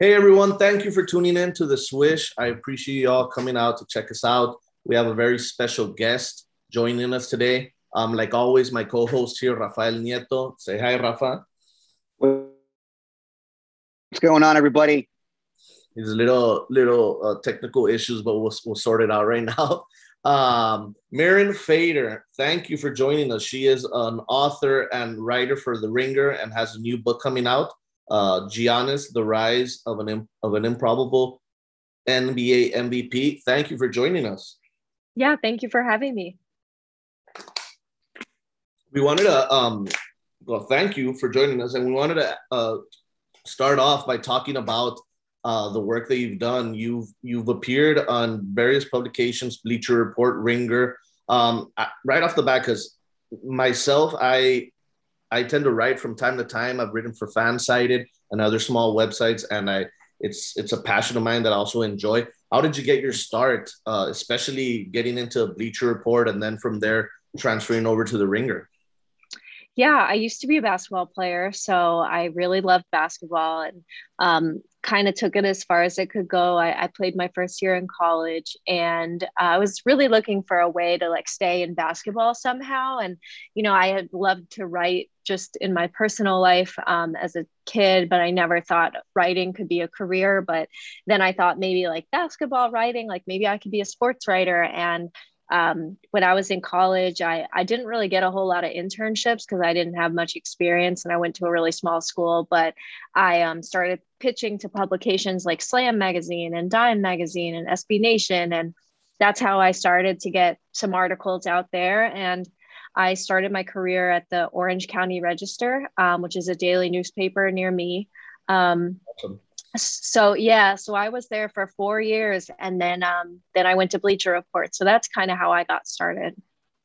Hey everyone, thank you for tuning in to the Swish. I appreciate you all coming out to check us out. We have a very special guest joining us today. Um, like always, my co-host here, Rafael Nieto. Say hi, Rafa. What's going on, everybody? There's a little little uh, technical issues, but we'll we'll sort it out right now. Um, Mirin Fader, thank you for joining us. She is an author and writer for The Ringer and has a new book coming out, uh, Giannis: The Rise of an of an Improbable NBA MVP. Thank you for joining us. Yeah, thank you for having me. We wanted to um, well, thank you for joining us, and we wanted to uh, start off by talking about uh, the work that you've done. You've you've appeared on various publications, Bleacher Report, Ringer. Um, right off the bat, because myself, I I tend to write from time to time. I've written for Fansided and other small websites, and I it's it's a passion of mine that I also enjoy. How did you get your start, uh, especially getting into Bleacher Report, and then from there transferring over to the Ringer? Yeah, I used to be a basketball player, so I really loved basketball and um, kind of took it as far as it could go. I, I played my first year in college, and uh, I was really looking for a way to like stay in basketball somehow. And you know, I had loved to write just in my personal life um, as a kid, but I never thought writing could be a career. But then I thought maybe like basketball writing, like maybe I could be a sports writer and um, when I was in college, I, I didn't really get a whole lot of internships because I didn't have much experience and I went to a really small school. But I um, started pitching to publications like Slam Magazine and Dime Magazine and SB Nation. And that's how I started to get some articles out there. And I started my career at the Orange County Register, um, which is a daily newspaper near me. Um, awesome. so yeah so i was there for four years and then um then i went to bleacher report. So that's kind of how i got started.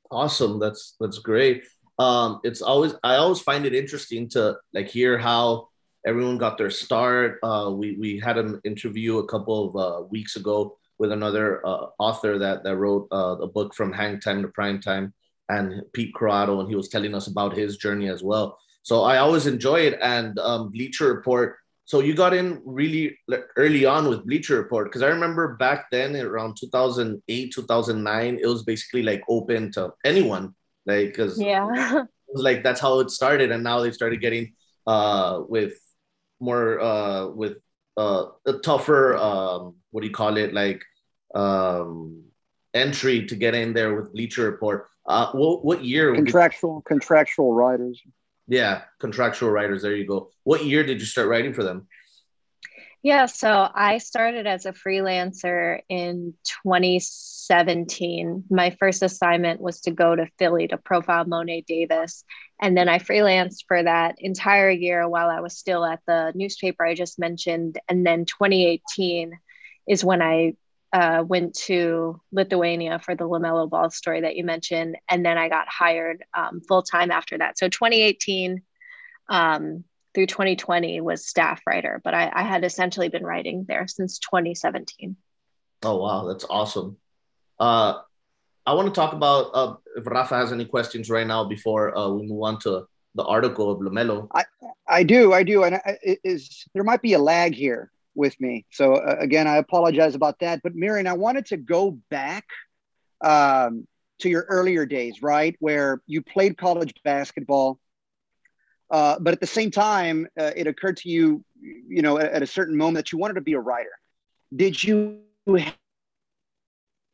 Awesome. That's that's great. Um it's always i always find it interesting to like hear how everyone got their start. Uh we we had an interview a couple of uh, weeks ago with another uh, author that that wrote uh, a book from hang time to prime time and pete Croatto and he was telling us about his journey as well. So i always enjoy it. And um bleacher report so you got in really early on with Bleacher Report because I remember back then around 2008 2009 it was basically like open to anyone like because yeah. like that's how it started. And now they started getting uh with more uh with uh a tougher um what do you call it? Like um entry to get in there with Bleacher Report uh what what year contractual contractual writers yeah, contractual writers. There you go. What year did you start writing for them? Yeah, so I started as a freelancer in 2017. My first assignment was to go to Philly to profile Mo'ne Davis. And then I freelanced for that entire year while I was still at the newspaper I just mentioned. And then 2018 is when I uh, went to Lithuania for the LaMelo Ball story that you mentioned, and then I got hired um, full time after that. So 2018 um, through 2020 was staff writer, but I, I, had essentially been writing there since 2017. Oh wow, that's awesome. Uh, I want to talk about uh, if Rafa has any questions right now before uh, we move on to the article of LaMelo. I, I do, I do, and it is there might be a lag here with me. So uh, again, I apologize about that. But Mirin, I wanted to go back um, to your earlier days, right, where you played college basketball, uh, but at the same time, uh, it occurred to you, you know, at, at, a certain moment that you wanted to be a writer. Did you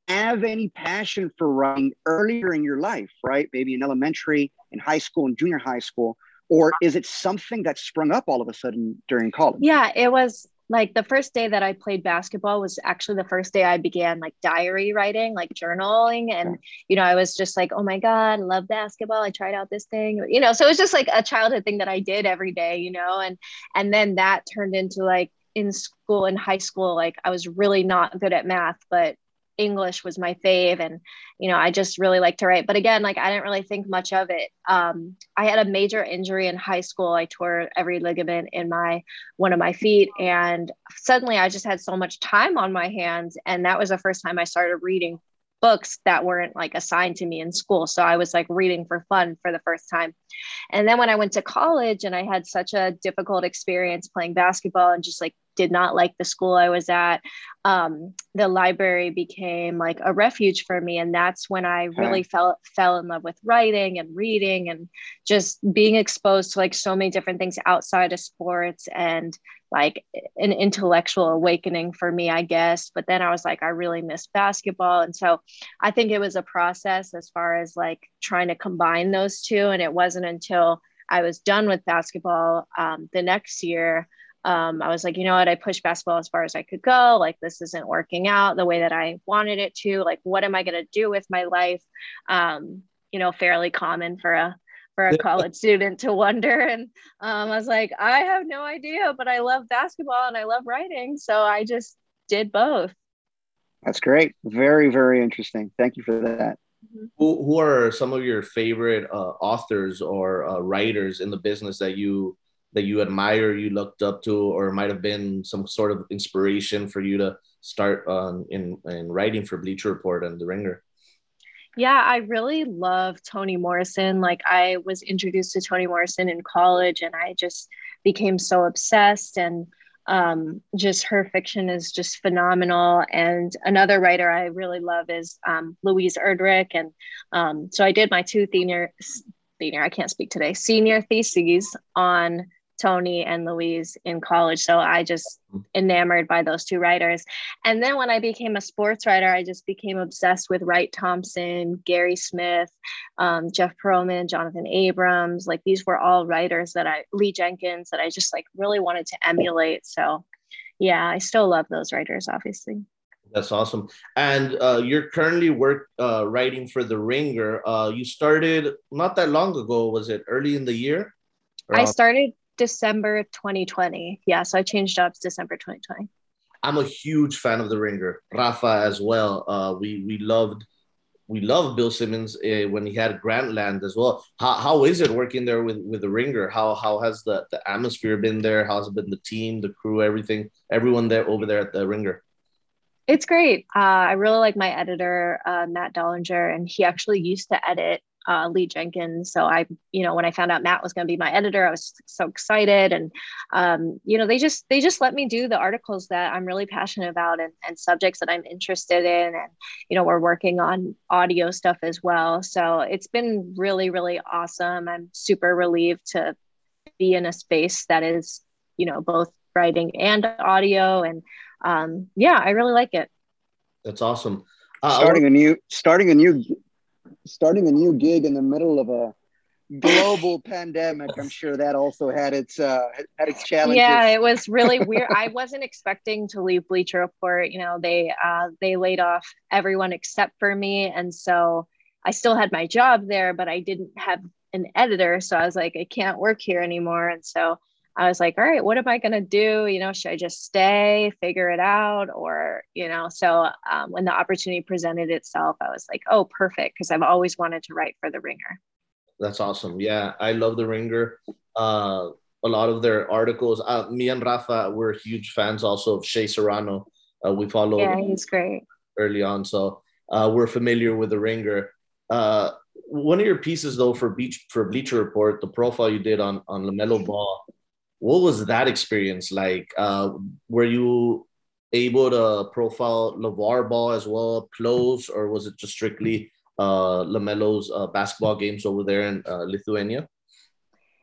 have any passion for writing earlier in your life, right? Maybe in elementary, in high school, in junior high school, or is it something that sprung up all of a sudden during college? Yeah, it was like the first day that I played basketball was actually the first day I began like diary writing, like journaling. And, you know, I was just like, oh my God, I love basketball. I tried out this thing, you know, so it was just like a childhood thing that I did every day, you know, and, and then that turned into like in school, in high school, like I was really not good at math, but English was my fave and you know I just really like to write. But again like I didn't really think much of it. Um, I had a major injury in high school. I tore every ligament in my one of my feet and suddenly I just had so much time on my hands and that was the first time I started reading books that weren't like assigned to me in school. So I was like reading for fun for the first time. And then when I went to college and I had such a difficult experience playing basketball and just like did not like the school I was at, um, the library became like a refuge for me. And that's when I really fell fell in love with writing and reading and just being exposed to like so many different things outside of sports and like an intellectual awakening for me, I guess. But then I was like, I really miss basketball. And so I think it was a process as far as like trying to combine those two. And it wasn't until I was done with basketball um, the next year. Um, I was like, you know what? I pushed basketball as far as I could go. Like, this isn't working out the way that I wanted it to. Like, what am I going to do with my life? Um, you know, fairly common for a for a college student to wonder. And um, I was like, I have no idea, but I love basketball and I love writing. So I just did both. That's great. Very, very interesting. Thank you for that. Mm-hmm. Who, who are some of your favorite uh, authors or uh, writers in the business that you that you admire, you looked up to, or might have been some sort of inspiration for you to start um, in in writing for Bleacher Report and The Ringer? Yeah, I really love Toni Morrison. Like I was introduced to Toni Morrison in college and I just became so obsessed and um, just her fiction is just phenomenal. And another writer I really love is um, Louise Erdrich. And um, so I did my two senior, senior, I can't speak today, senior theses on Toni and Louise in college. So I just mm-hmm. enamored by those two writers. And then when I became a sports writer, I just became obsessed with Wright Thompson, Gary Smith, um, Jeff Pearlman, Jonathan Abrams. Like these were all writers that I, Lee Jenkins, that I just like really wanted to emulate. So yeah, I still love those writers, obviously. That's awesome. And uh, you're currently work uh, writing for The Ringer. Uh, you started not that long ago. Was it early in the year? I started December 2020. Yeah, so I changed jobs December 2020. I'm a huge fan of The Ringer. Rafa as well. Uh, we we loved we loved Bill Simmons uh, when he had Grantland as well. How, how is it working there with with The Ringer? How how has the the atmosphere been there? How's it been the team, the crew, everything, everyone there over there at The Ringer? It's great. Uh, I really like my editor, uh, Matt Dollinger, and he actually used to edit uh, Lee Jenkins. So I, you know, when I found out Matt was going to be my editor, I was so excited. And, um, you know, they just, they just let me do the articles that I'm really passionate about and, and subjects that I'm interested in. And, you know, we're working on audio stuff as well. So it's been really, really awesome. I'm super relieved to be in a space that is, you know, both writing and audio. And um, yeah, I really like it. That's awesome. Uh, starting a new starting a new starting a new gig in the middle of a global pandemic i'm sure that also had its uh had its challenges. Yeah it was really weird. I wasn't expecting to leave bleacher report you know they uh they laid off everyone except for me. And so i still had my job there but i didn't have an editor. So i was like i can't work here anymore. And so I was like, all right, what am I going to do? You know, should I just stay, figure it out? Or, you know, so um, when the opportunity presented itself, I was like, oh, perfect. Cause I've always wanted to write for The Ringer. That's awesome. Yeah. I love The Ringer. Uh, a lot of their articles. Uh, me and Rafa, we're huge fans also of Shea Serrano. Uh, we follow. Yeah, he's great. Early on. So uh, we're familiar with The Ringer. Uh, one of your pieces though for Beach for Bleacher Report, the profile you did on on Lamelo Ball, what was that experience like? Uh, were you able to profile LeVar Ball as well up close, or was it just strictly uh, LaMelo's uh, basketball games over there in uh, Lithuania?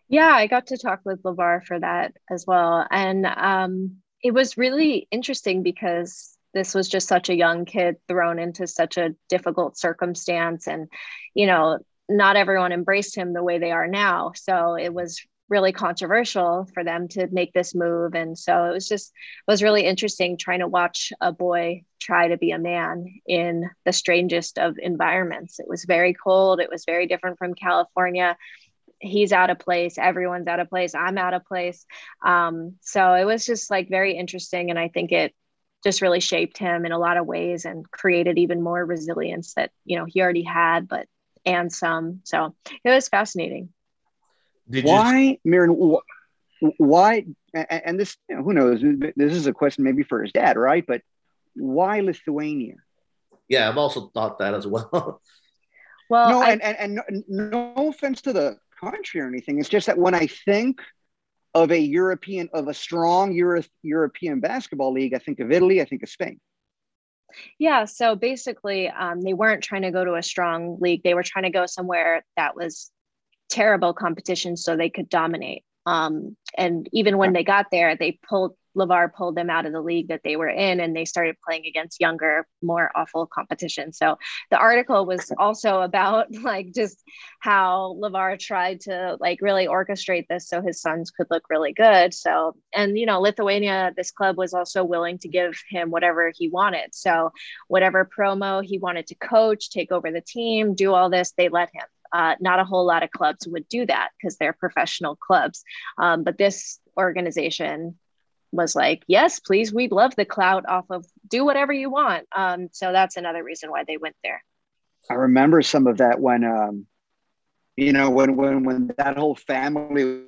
Yeah, I got to talk with LeVar for that as well. And um, it was really interesting because this was just such a young kid thrown into such a difficult circumstance. And, you know, not everyone embraced him the way they are now. So it was really controversial for them to make this move. And so it was just was really interesting trying to watch a boy try to be a man in the strangest of environments. It was very cold. It was very different from california. He's out of place. Everyone's out of place. I'm out of place. Um, so it was just like very interesting. And i think it just really shaped him in a lot of ways and created even more resilience that you know he already had but and some. So it was fascinating did why, you... Mirin? Why? And this, you know, who knows? This is a question maybe for his dad, right? But why Lithuania? Yeah, I've also thought that as well. well, no, I, and, and, and no offense to the country or anything. It's just that when I think of a European, of a strong Euro, European basketball league, I think of Italy, I think of Spain. Yeah, so basically, um, they weren't trying to go to a strong league. They were trying to go somewhere that was terrible competition so they could dominate. Um, and even when they got there, they pulled LeVar pulled them out of the league that they were in and they started playing against younger, more awful competition. So the article was also about like just how LeVar tried to like really orchestrate this so his sons could look really good. So, and you know, Lithuania, this club was also willing to give him whatever he wanted. So, whatever promo he wanted to coach, take over the team, do all this, they let him. Uh, not a whole lot of clubs would do that because they're professional clubs. Um, but this organization was like, yes, please, we'd love the clout off of do whatever you want. Um, so that's another reason why they went there. I remember some of that when, um, you know, when, when, when that whole family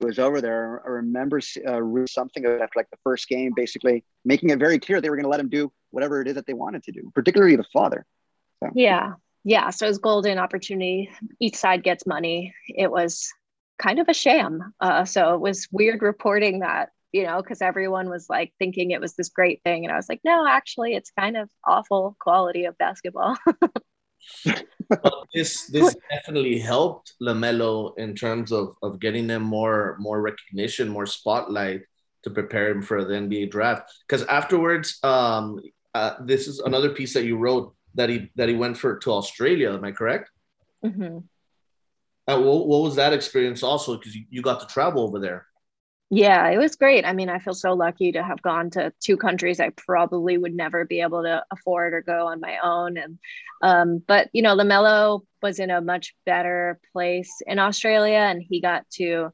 was over there, I remember uh, something after like the first game, basically making it very clear they were going to let him do whatever it is that they wanted to do, particularly the father. So. Yeah. Yeah. So it was golden opportunity. Each side gets money. It was kind of a sham. Uh, so it was weird reporting that you know, because everyone was like thinking it was this great thing. And I was like, no, actually, it's kind of awful quality of basketball. this this definitely helped Lamelo in terms of of getting them more more recognition, more spotlight to prepare him for the NBA draft. Because afterwards, um, uh, this is another piece that you wrote that he that he went for to Australia. Am I correct? Mm-hmm. Uh, what, what was that experience also? Because you, you got to travel over there. Yeah, it was great. I mean, I feel so lucky to have gone to two countries I probably would never be able to afford or go on my own. And um, but you know, Lamelo was in a much better place in Australia, and he got to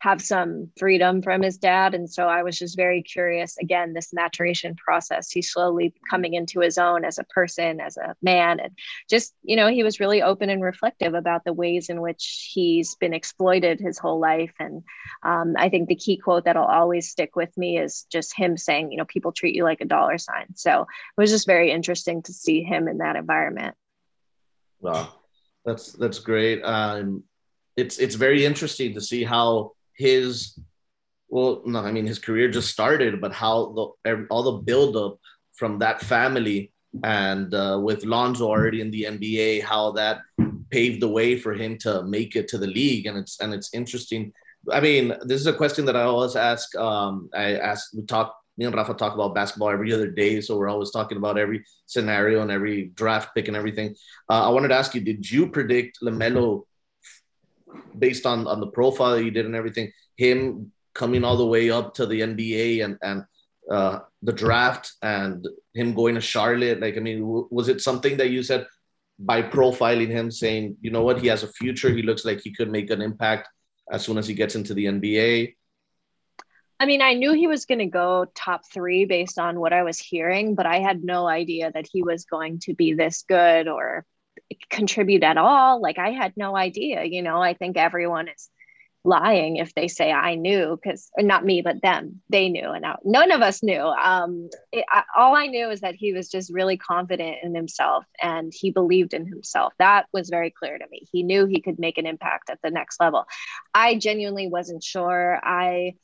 have some freedom from his dad. And so I was just very curious again, this maturation process. He's slowly coming into his own as a person, as a man. And just, you know, he was really open and reflective about the ways in which he's been exploited his whole life. And um, I think the key quote that'll always stick with me is just him saying, you know, people treat you like a dollar sign. So it was just very interesting to see him in that environment. Wow. That's that's great. Um, it's it's very interesting to see how his well no i mean his career just started but how the all the buildup from that family and uh, with lonzo already in the nba how that paved the way for him to make it to the league. And it's and it's interesting. I mean this is a question that i always ask um, i ask we talk me and rafa talk about basketball every other day so we're always talking about every scenario and every draft pick and everything. Uh, i wanted to ask you did you predict lamelo based on on the profile you did and everything, him coming all the way up to the NBA and and uh, the draft and him going to Charlotte. Like, I mean, w- was it something that you said by profiling him, saying, you know what, he has a future. He looks like he could make an impact as soon as he gets into the NBA. I mean, I knew he was going to go top three based on what I was hearing, but I had no idea that he was going to be this good or contribute at all like i had no idea you know i think everyone is lying if they say i knew because not me but them they knew and I, none of us knew. Um it, I, all i knew is that he was just really confident in himself and he believed in himself. That was very clear to me. He knew he could make an impact at the next level. I genuinely wasn't sure. I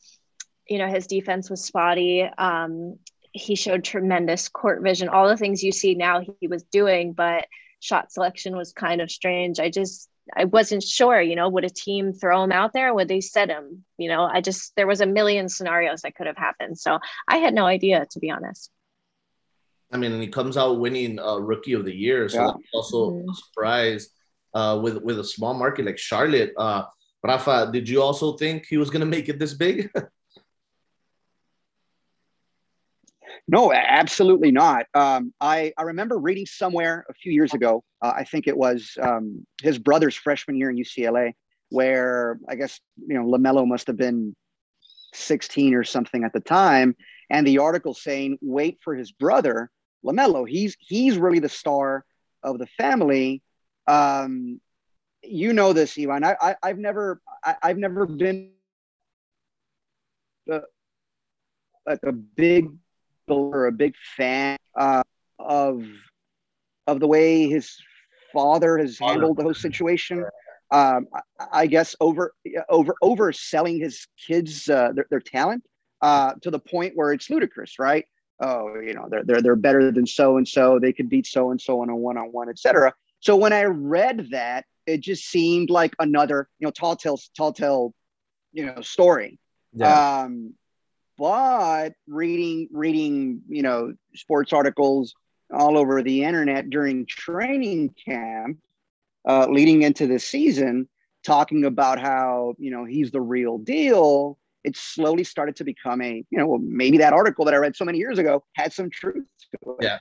you know his defense was spotty. Um he showed tremendous court vision. All the things you see now he was doing but shot selection was kind of strange. I just I wasn't sure, you know, would a team throw him out there? Would they set him? You know, I just there was a million scenarios that could have happened. So I had no idea, to be honest. I mean, and he comes out winning uh, Rookie of the Year, so yeah. also mm-hmm. a surprise uh, with with a small market like Charlotte. Uh, Rafa, did you also think he was going to make it this big? No, absolutely not. Um, I, I remember reading somewhere a few years ago, uh, I think it was um, his brother's freshman year in UCLA, where I guess, you know, LaMelo must have been 16 or something at the time. And the article saying, wait for his brother, LaMelo. He's, he's really the star of the family. Um, you know this, Ivan. I, I, have never, I, have never been the, like a big or a big fan uh, of of the way his father has handled the whole situation. Um, I, guess over over overselling his kids uh, their, their talent uh, to the point where it's ludicrous, right? Oh, you know, they're they're they're better than so and so. They could beat so and so on a one on one, etc. So when I read that, it just seemed like another, you know, tall tale, tall tale, you know, story. Yeah. Um, but reading reading you know sports articles all over the internet during training camp uh, leading into the season talking about how you know he's the real deal it slowly started to become a you know well, maybe that article that i read so many years ago had some truth to it yeah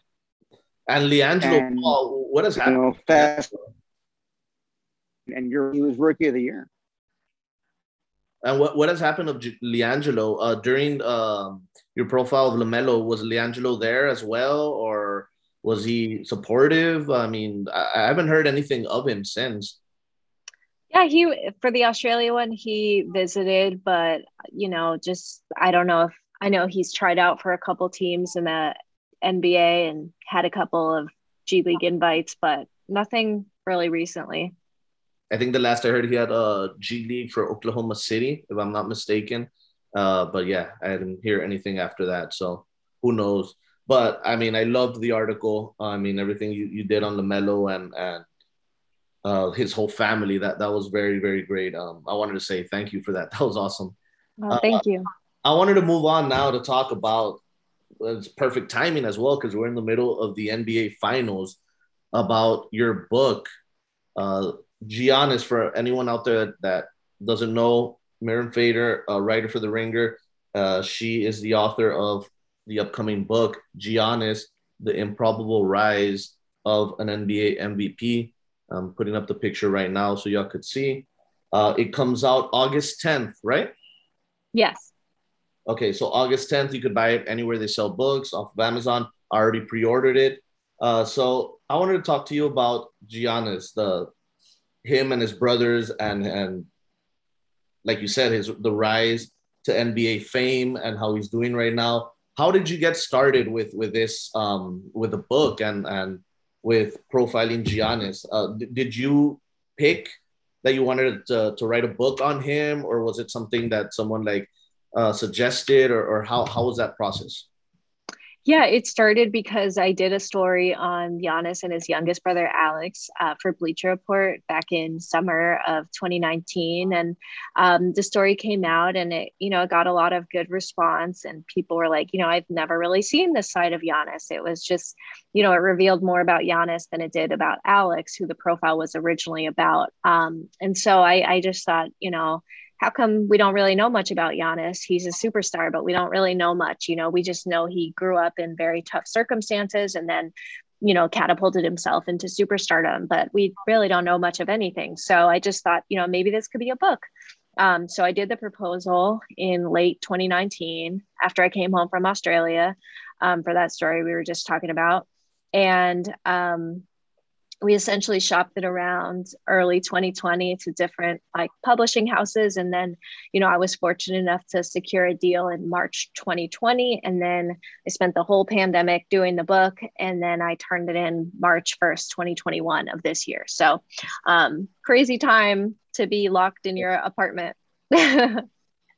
and leandro and, Paul, what has happened? Know, fast, and you're, he was rookie of the year. And what, what has happened of LiAngelo uh, during um, your profile of LaMelo? Was LiAngelo there as well, or was he supportive? I mean, I, I haven't heard anything of him since. Yeah, he for the Australia one he visited, but you know, just I don't know if I know he's tried out for a couple teams in the NBA and had a couple of G League invites, but nothing really recently. I think the last I heard he had a G League for Oklahoma City, if I'm not mistaken. Uh, but yeah, I didn't hear anything after that. So who knows? But I mean, I loved the article. I mean, everything you, you did on LaMelo and and uh, his whole family. That that was very very great. Um, I wanted to say thank you for that. That was awesome. Well, thank uh, you. I wanted to move on now to talk about it's perfect timing as well because we're in the middle of the NBA finals about your book. Uh, Giannis, for anyone out there that doesn't know, Mirin Fader, a writer for The Ringer, uh, she is the author of the upcoming book, Giannis, The Improbable Rise of an NBA MVP. I'm putting up the picture right now so y'all could see. Uh, it comes out August 10th, right? Yes. Okay, so August 10th, you could buy it anywhere they sell books off of Amazon. I already pre-ordered it. Uh, so I wanted to talk to you about Giannis, the him and his brothers, and and like you said, his the rise to NBA fame and how he's doing right now. How did you get started with with this um, with the book and and with profiling Giannis? Uh, did you pick that you wanted to, to write a book on him, or was it something that someone like uh, suggested, or, or how, how was that process? Yeah, it started because I did a story on Giannis and his youngest brother Alex uh, for Bleacher Report back in summer of 2019, and um, the story came out, and it you know got a lot of good response, and people were like, you know, I've never really seen this side of Giannis. It was just, you know, it revealed more about Giannis than it did about Alex, who the profile was originally about, um, and so I, I just thought, you know how come we don't really know much about Giannis? He's a superstar, but we don't really know much. You know, we just know he grew up in very tough circumstances and then, you know, catapulted himself into superstardom, but we really don't know much of anything. So I just thought, you know, maybe this could be a book. Um, so I did the proposal in late 2019 after I came home from Australia um, for that story we were just talking about. And um, we essentially shopped it around early 2020 to different like publishing houses. And then you know i was fortunate enough to secure a deal in march 2020 and then i spent the whole pandemic doing the book. And then i turned it in march 1st 2021 of this year. So um, crazy time to be locked in your apartment.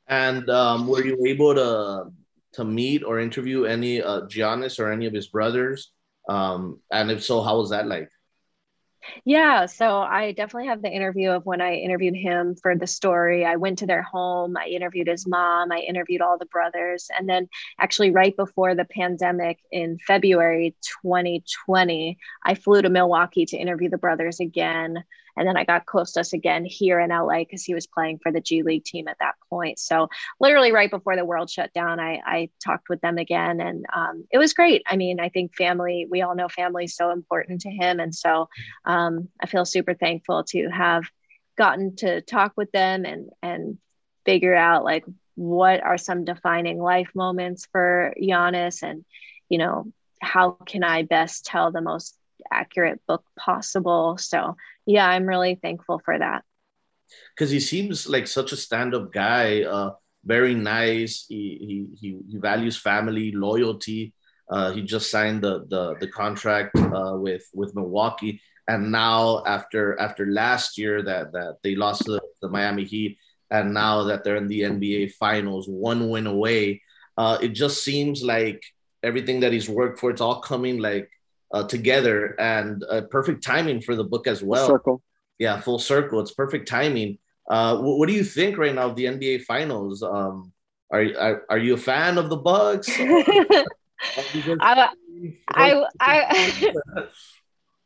And um, were you able to to meet or interview any uh, giannis or any of his brothers? Um, and if so how was that like yeah, so I definitely have the interview of when I interviewed him for the story. I went to their home, I interviewed his mom, I interviewed all the brothers. And then, actually, right before the pandemic in February 2020, I flew to Milwaukee to interview the brothers again. And then I got Kostas again here in LA because he was playing for the G League team at that point. So literally right before the world shut down, I, I talked with them again and um, it was great. I mean, I think family, we all know family is so important to him. And so um, I feel super thankful to have gotten to talk with them and, and figure out like what are some defining life moments for Giannis and, you know, how can I best tell the most accurate book possible. So yeah, I'm really thankful for that. Because he seems like such a stand-up guy, uh, very nice. He, he he values family, loyalty. Uh, he just signed the the, the contract uh, with with Milwaukee, and now after after last year that that they lost the, the Miami Heat, and now that they're in the NBA Finals, one win away, uh, it just seems like everything that he's worked for, it's all coming like uh, together, and perfect timing for the book as well. Circle. Yeah, full circle. It's perfect timing. Uh, what, what, do you think right now of the NBA Finals? Um, are, are are you a fan of the Bucks? I, I, I,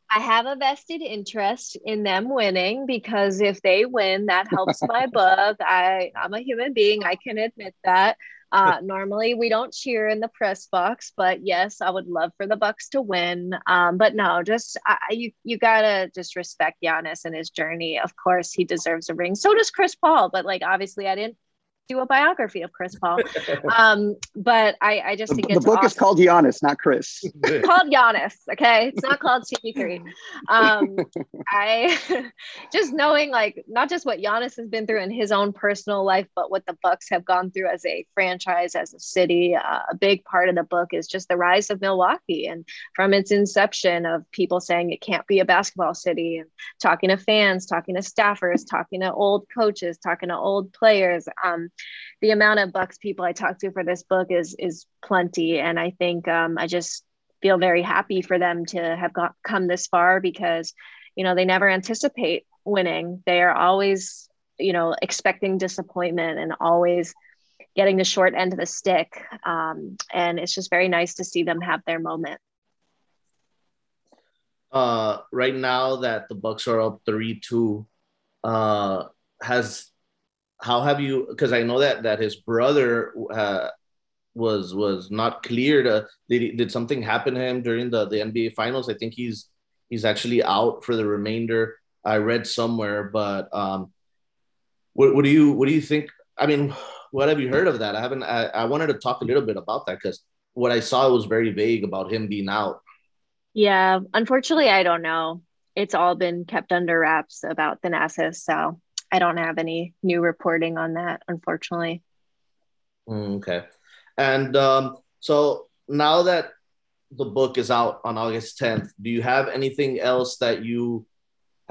I have a vested interest in them winning because if they win, that helps my book. I, I'm a human being. I can admit that. Uh, normally, we don't cheer in the press box, but yes, I would love for the Bucks to win. Um, but no, just I, you you gotta just respect Giannis and his journey. Of course, he deserves a ring. So does Chris Paul. But like, obviously, I didn't do a biography of Chris Paul. Um, but I, I just think the, the book awesome. is called Giannis, not Chris. called Giannis. Okay, it's not called CP3. Um, I just knowing like not just what Giannis has been through in his own personal life, but what the Bucks have gone through as a franchise, as a city. Uh, a big part of the book is just the rise of Milwaukee, and from its inception of people saying it can't be a basketball city, and talking to fans, talking to staffers, talking to old coaches, talking to old players. Um, the amount of bucks people I talk to for this book is is plenty, and I think um, I just feel very happy for them to have got come this far because you know they never anticipate winning. They are always you know expecting disappointment and always getting the short end of the stick, um, and it's just very nice to see them have their moment. Uh, right now that the Bucks are up three two, uh, has how have you? Because I know that that his brother uh, was was not cleared. Did did something happen to him during the the NBA Finals? I think he's he's actually out for the remainder. I read somewhere, but um, what what do you what do you think? I mean, what have you heard of that? I haven't. I, I wanted to talk a little bit about that because what I saw was very vague about him being out. Yeah, unfortunately, I don't know. It's all been kept under wraps about the Thanasis, so I don't have any new reporting on that, unfortunately. Mm, okay. And um, so now that the book is out on August 10th, do you have anything else that you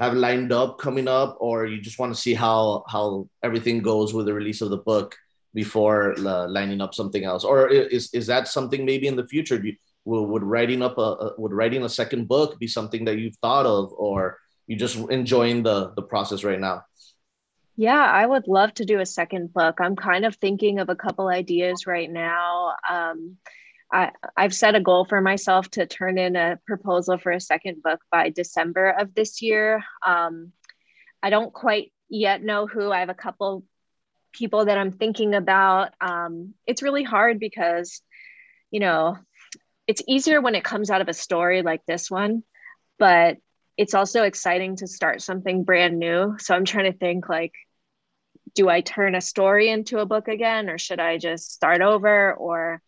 have lined up coming up, or you just want to see how how everything goes with the release of the book before uh, lining up something else, or is is that something maybe in the future? Do you, would writing up a would writing a second book be something that you've thought of, or you just enjoying the the process right now? Yeah, I would love to do a second book. I'm kind of thinking of a couple ideas right now. Um, I, I've set a goal for myself to turn in a proposal for a second book by December of this year. Um, I don't quite yet know who. I have a couple people that I'm thinking about. Um, it's really hard because, you know, it's easier when it comes out of a story like this one, but it's also exciting to start something brand new. So I'm trying to think like, do I turn a story into a book again or should I just start over? Or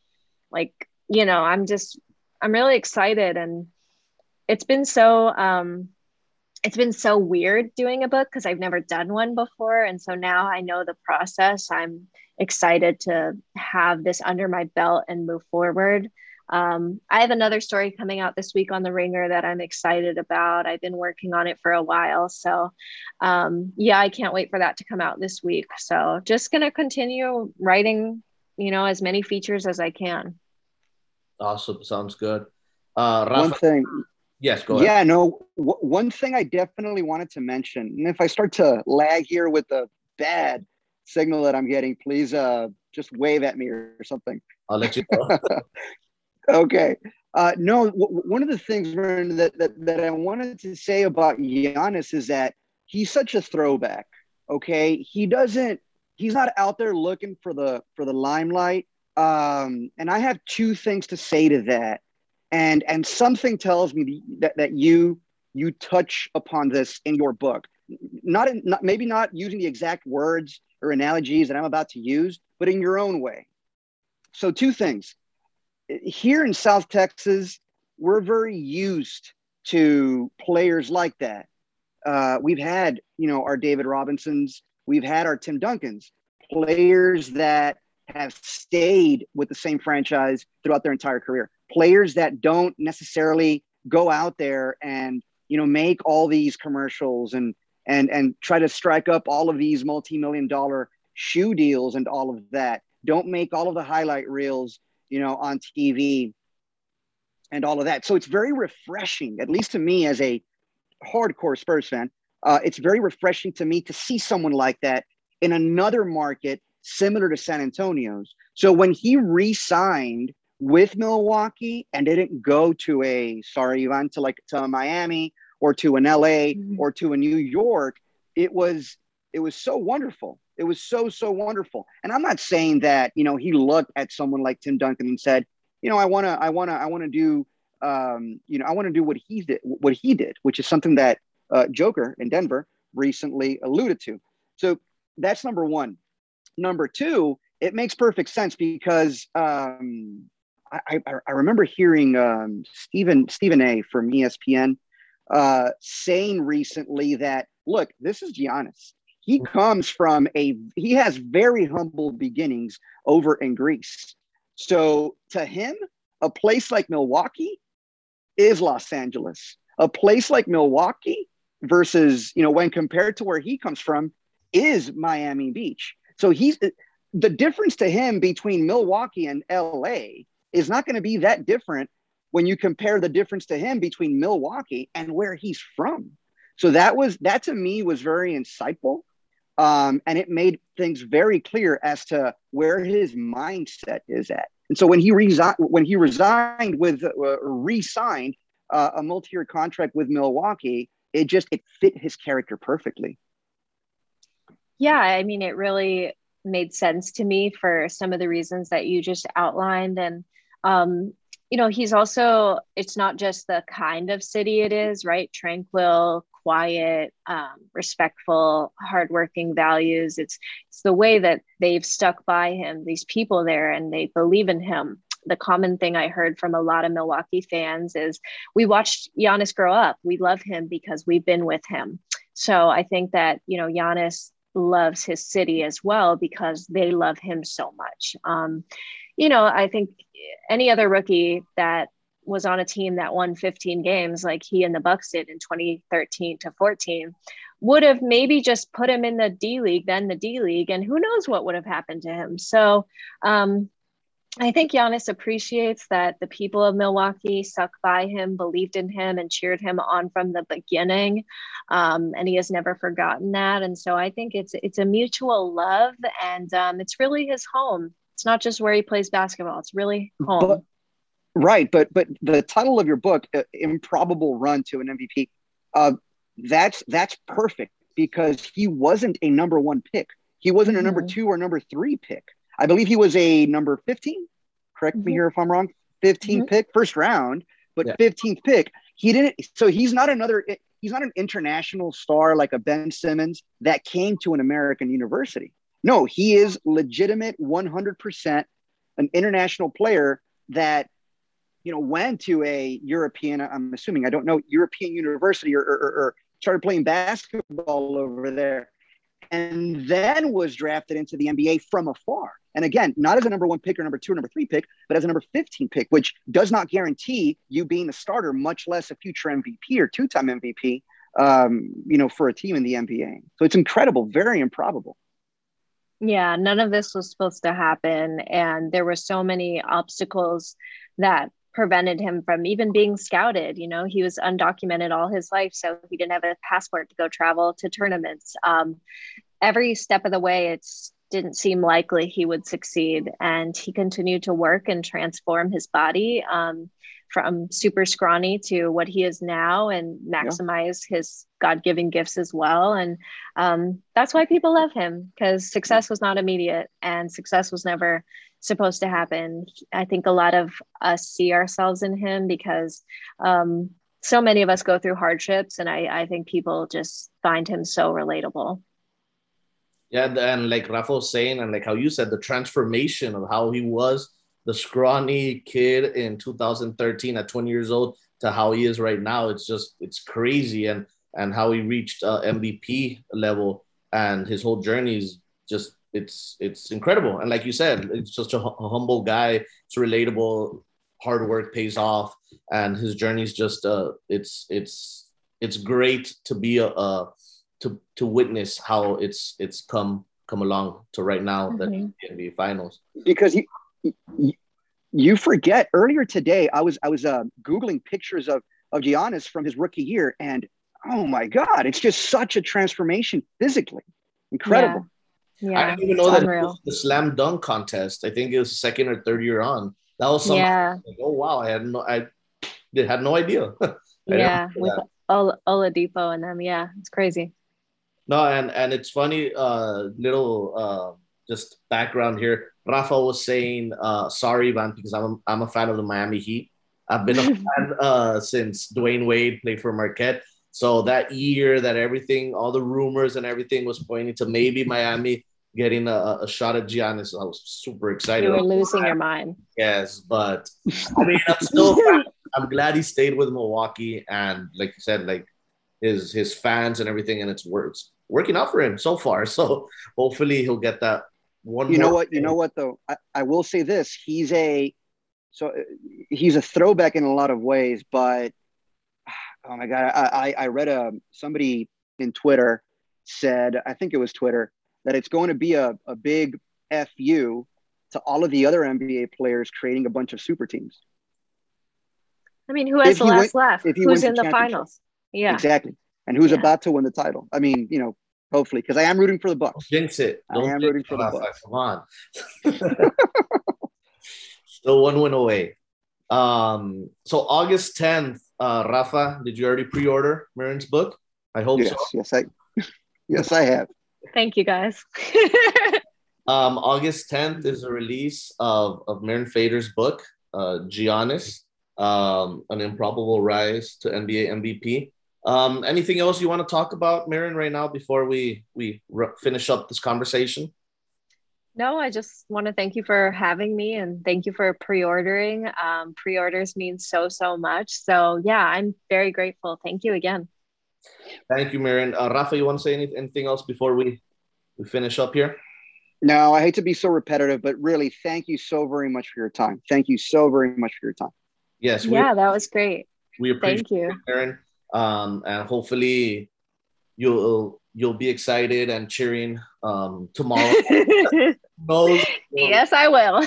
like you know I'm just I'm really excited and it's been so um it's been so weird doing a book because I've never done one before. And so now I know the process. I'm excited to have this under my belt and move forward um, I have another story coming out this week on The Ringer that I'm excited about. I've been working on it for a while. So, um, yeah, I can't wait for that to come out this week. So, just going to continue writing, you know, as many features as I can. Awesome. Sounds good. Uh, Rafa, one thing. Yes, go ahead. Yeah, no, w- one thing I definitely wanted to mention, and if I start to lag here with the bad signal that I'm getting, please uh, just wave at me or something. I'll let you go. okay. Uh, no, w- one of the things that, that, that I wanted to say about Giannis is that he's such a throwback. Okay, he doesn't. He's not out there looking for the for the limelight. Um, and I have two things to say to that. And and something tells me that that you you touch upon this in your book. Not, in, not maybe not using the exact words or analogies that I'm about to use, but in your own way. So two things here in South Texas, we're very used to players like that. Uh, we've had, you know, our David Robinsons, we've had our Tim Duncans, players that have stayed with the same franchise throughout their entire career, players that don't necessarily go out there and you know make all these commercials and and and try to strike up all of these multi-million dollar shoe deals and all of that. Don't make all of the highlight reels you know on tv and all of that so it's very refreshing at least to me as a hardcore spurs fan uh, it's very refreshing to me to see someone like that in another market similar to san antonio's so when he re-signed with Milwaukee and didn't go to a sorry Ivan to like to Miami or to an LA mm-hmm. or to a New York, it was it was so wonderful. It was so so wonderful. And I'm not saying that you know he looked at someone like Tim Duncan and said, you know, I want to I want to I want to do um, you know I want to do what he did what he did, which is something that uh, Joker in Denver recently alluded to. So that's number one. Number two, it makes perfect sense because um, I, I, remember hearing um, Stephen Stephen A. from ESPN uh, saying recently that look, this is Giannis. He comes from a he has very humble beginnings over in Greece. So to him, a place like Milwaukee is Los Angeles. A place like Milwaukee versus you know when compared to where he comes from is Miami Beach. So he's the difference to him between Milwaukee and LA is not going to be that different when you compare the difference to him between Milwaukee and where he's from. So that was that to me was very insightful. Um, and it made things very clear as to where his mindset is at. And so when he resigned, when he resigned with uh, re-signed uh, a multi-year contract with Milwaukee, it just it fit his character perfectly. Yeah, I mean, it really made sense to me for some of the reasons that you just outlined, and um, you know, he's also, it's not just the kind of city it is, right? Tranquil, quiet, um, respectful, hardworking values. It's, it's the way that they've stuck by him, these people there, and they believe in him. The common thing I heard from a lot of Milwaukee fans is we watched Giannis grow up. We love him because we've been with him. So I think that, you know, Giannis loves his city as well because they love him so much. Um, you know, I think any other rookie that was on a team that won 15 games like he and the Bucks did in 2013 to 14 would have maybe just put him in the D League, then the D League, and who knows what would have happened to him. So um, I think Giannis appreciates that the people of Milwaukee stuck by him, believed in him, and cheered him on from the beginning, um, and he has never forgotten that. And so I think it's it's a mutual love, and um, it's really his home. It's not just where he plays basketball; it's really home. But, right, but but the title of your book, uh, "Improbable Run to an MVP," uh, that's that's perfect because he wasn't a number one pick. He wasn't a number mm-hmm. two or number three pick. I believe he was a number 15. Correct mm-hmm. me here if I'm wrong. 15 mm-hmm. pick, first round, but yeah. 15th pick. He didn't, so he's not another, he's not an international star like a Ben Simmons that came to an American university. No, he is legitimate 100% an international player that you know went to a European I'm assuming I don't know European university or, or, or started playing basketball over there and then was drafted into the NBA from afar. And again, not as a number one pick or number two or number three pick, but as a number 15 pick, which does not guarantee you being the starter, much less a future MVP or two time MVP, um, you know, for a team in the NBA. So it's incredible, very improbable. Yeah, none of this was supposed to happen. And there were so many obstacles that prevented him from even being scouted. You know, he was undocumented all his life, so he didn't have a passport to go travel to tournaments. Um, every step of the way, it didn't seem likely he would succeed. And he continued to work and transform his body. Um, from super scrawny to what he is now and maximize yeah. his god-given gifts as well and um, that's why people love him because success was not immediate and success was never supposed to happen. I think a lot of us see ourselves in him because um, so many of us go through hardships and I, I think people just find him so relatable. Yeah and like rafa was saying and like how you said the transformation of how he was the scrawny kid in 2013 at 20 years old to how he is right now it's just it's crazy. And and how he reached uh, mvp level and his whole journey is just it's it's incredible and like you said it's just a, a humble guy it's relatable hard work pays off, and his journey's just uh, it's it's it's great to be a, a to to witness how it's it's come come along to right now mm-hmm. the NBA Finals. Because you, you forget earlier today, I was I was uh, googling pictures of of Giannis from his rookie year, and oh my God, it's just such a transformation physically, incredible. Yeah. I didn't even know that was the slam dunk contest. I think it was second or third year on. That was something. Yeah. Like, oh wow, I had no I had no idea. yeah, with Ol- Oladipo and them. Yeah, it's crazy. No, and and it's funny. Uh, little uh, just background here. Rafa was saying, uh, "Sorry, man, because I'm a, I'm a fan of the Miami Heat. I've been a fan uh, since Dwyane Wade played for Marquette. So that year, that everything, all the rumors and everything was pointing to maybe Miami getting a, a shot at Giannis. I was super excited. You were losing your mind. Yes, but I mean, I'm still. I'm glad he stayed with Milwaukee, and like you said, like his his fans and everything, and it's works working out for him so far. So hopefully he'll get that one. You know what? Game. You know what though? I, I will say this: he's a so he's a throwback in a lot of ways, but oh my god, I I read a somebody in Twitter said I think it was Twitter that it's going to be a, a big fu to all of the other NBA players creating a bunch of super teams. I mean, who has if the last laugh? Who's in the finals? Yeah, exactly. And who's yeah. about to win the title? I mean, you know, hopefully, because I am rooting for the Bucks. Jinx it! Don't I am rooting for the Bucks. Come on. Still one win away. Um, so August 10th, uh, Rafa, did you already pre-order Mirin's book? I hope yes, so. Yes, I yes, I have. Thank you guys. um, August 10th is the release of, of Mirin Fader's book, uh, Giannis, um, An Improbable Rise to NBA MVP. Um, anything else you want to talk about, Mirin, right now before we we finish up this conversation? No, I just want to thank you for having me and thank you for pre-ordering. Um, pre-orders mean so so much. So yeah, I'm very grateful. Thank you again. Thank you, Mirin. Uh, Rafa, you want to say anything, anything else before we we finish up here? No, I hate to be so repetitive, but really, thank you so very much for your time. Thank you so very much for your time. Yes. Yeah, that was great. We appreciate thank you, it, um, and hopefully you'll you'll be excited and cheering um, tomorrow. yes, I will.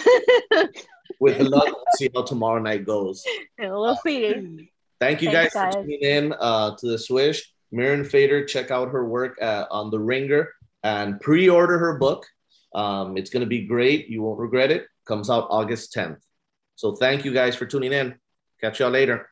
with luck, we'll see how tomorrow night goes. We'll see. Thank you Thanks, guys, for tuning in uh, to the Swish. Mirin Fader, check out her work at, on the Ringer and pre-order her book. Um, it's going to be great. You won't regret it. Comes out August 10th. So thank you guys for tuning in. Catch y'all later.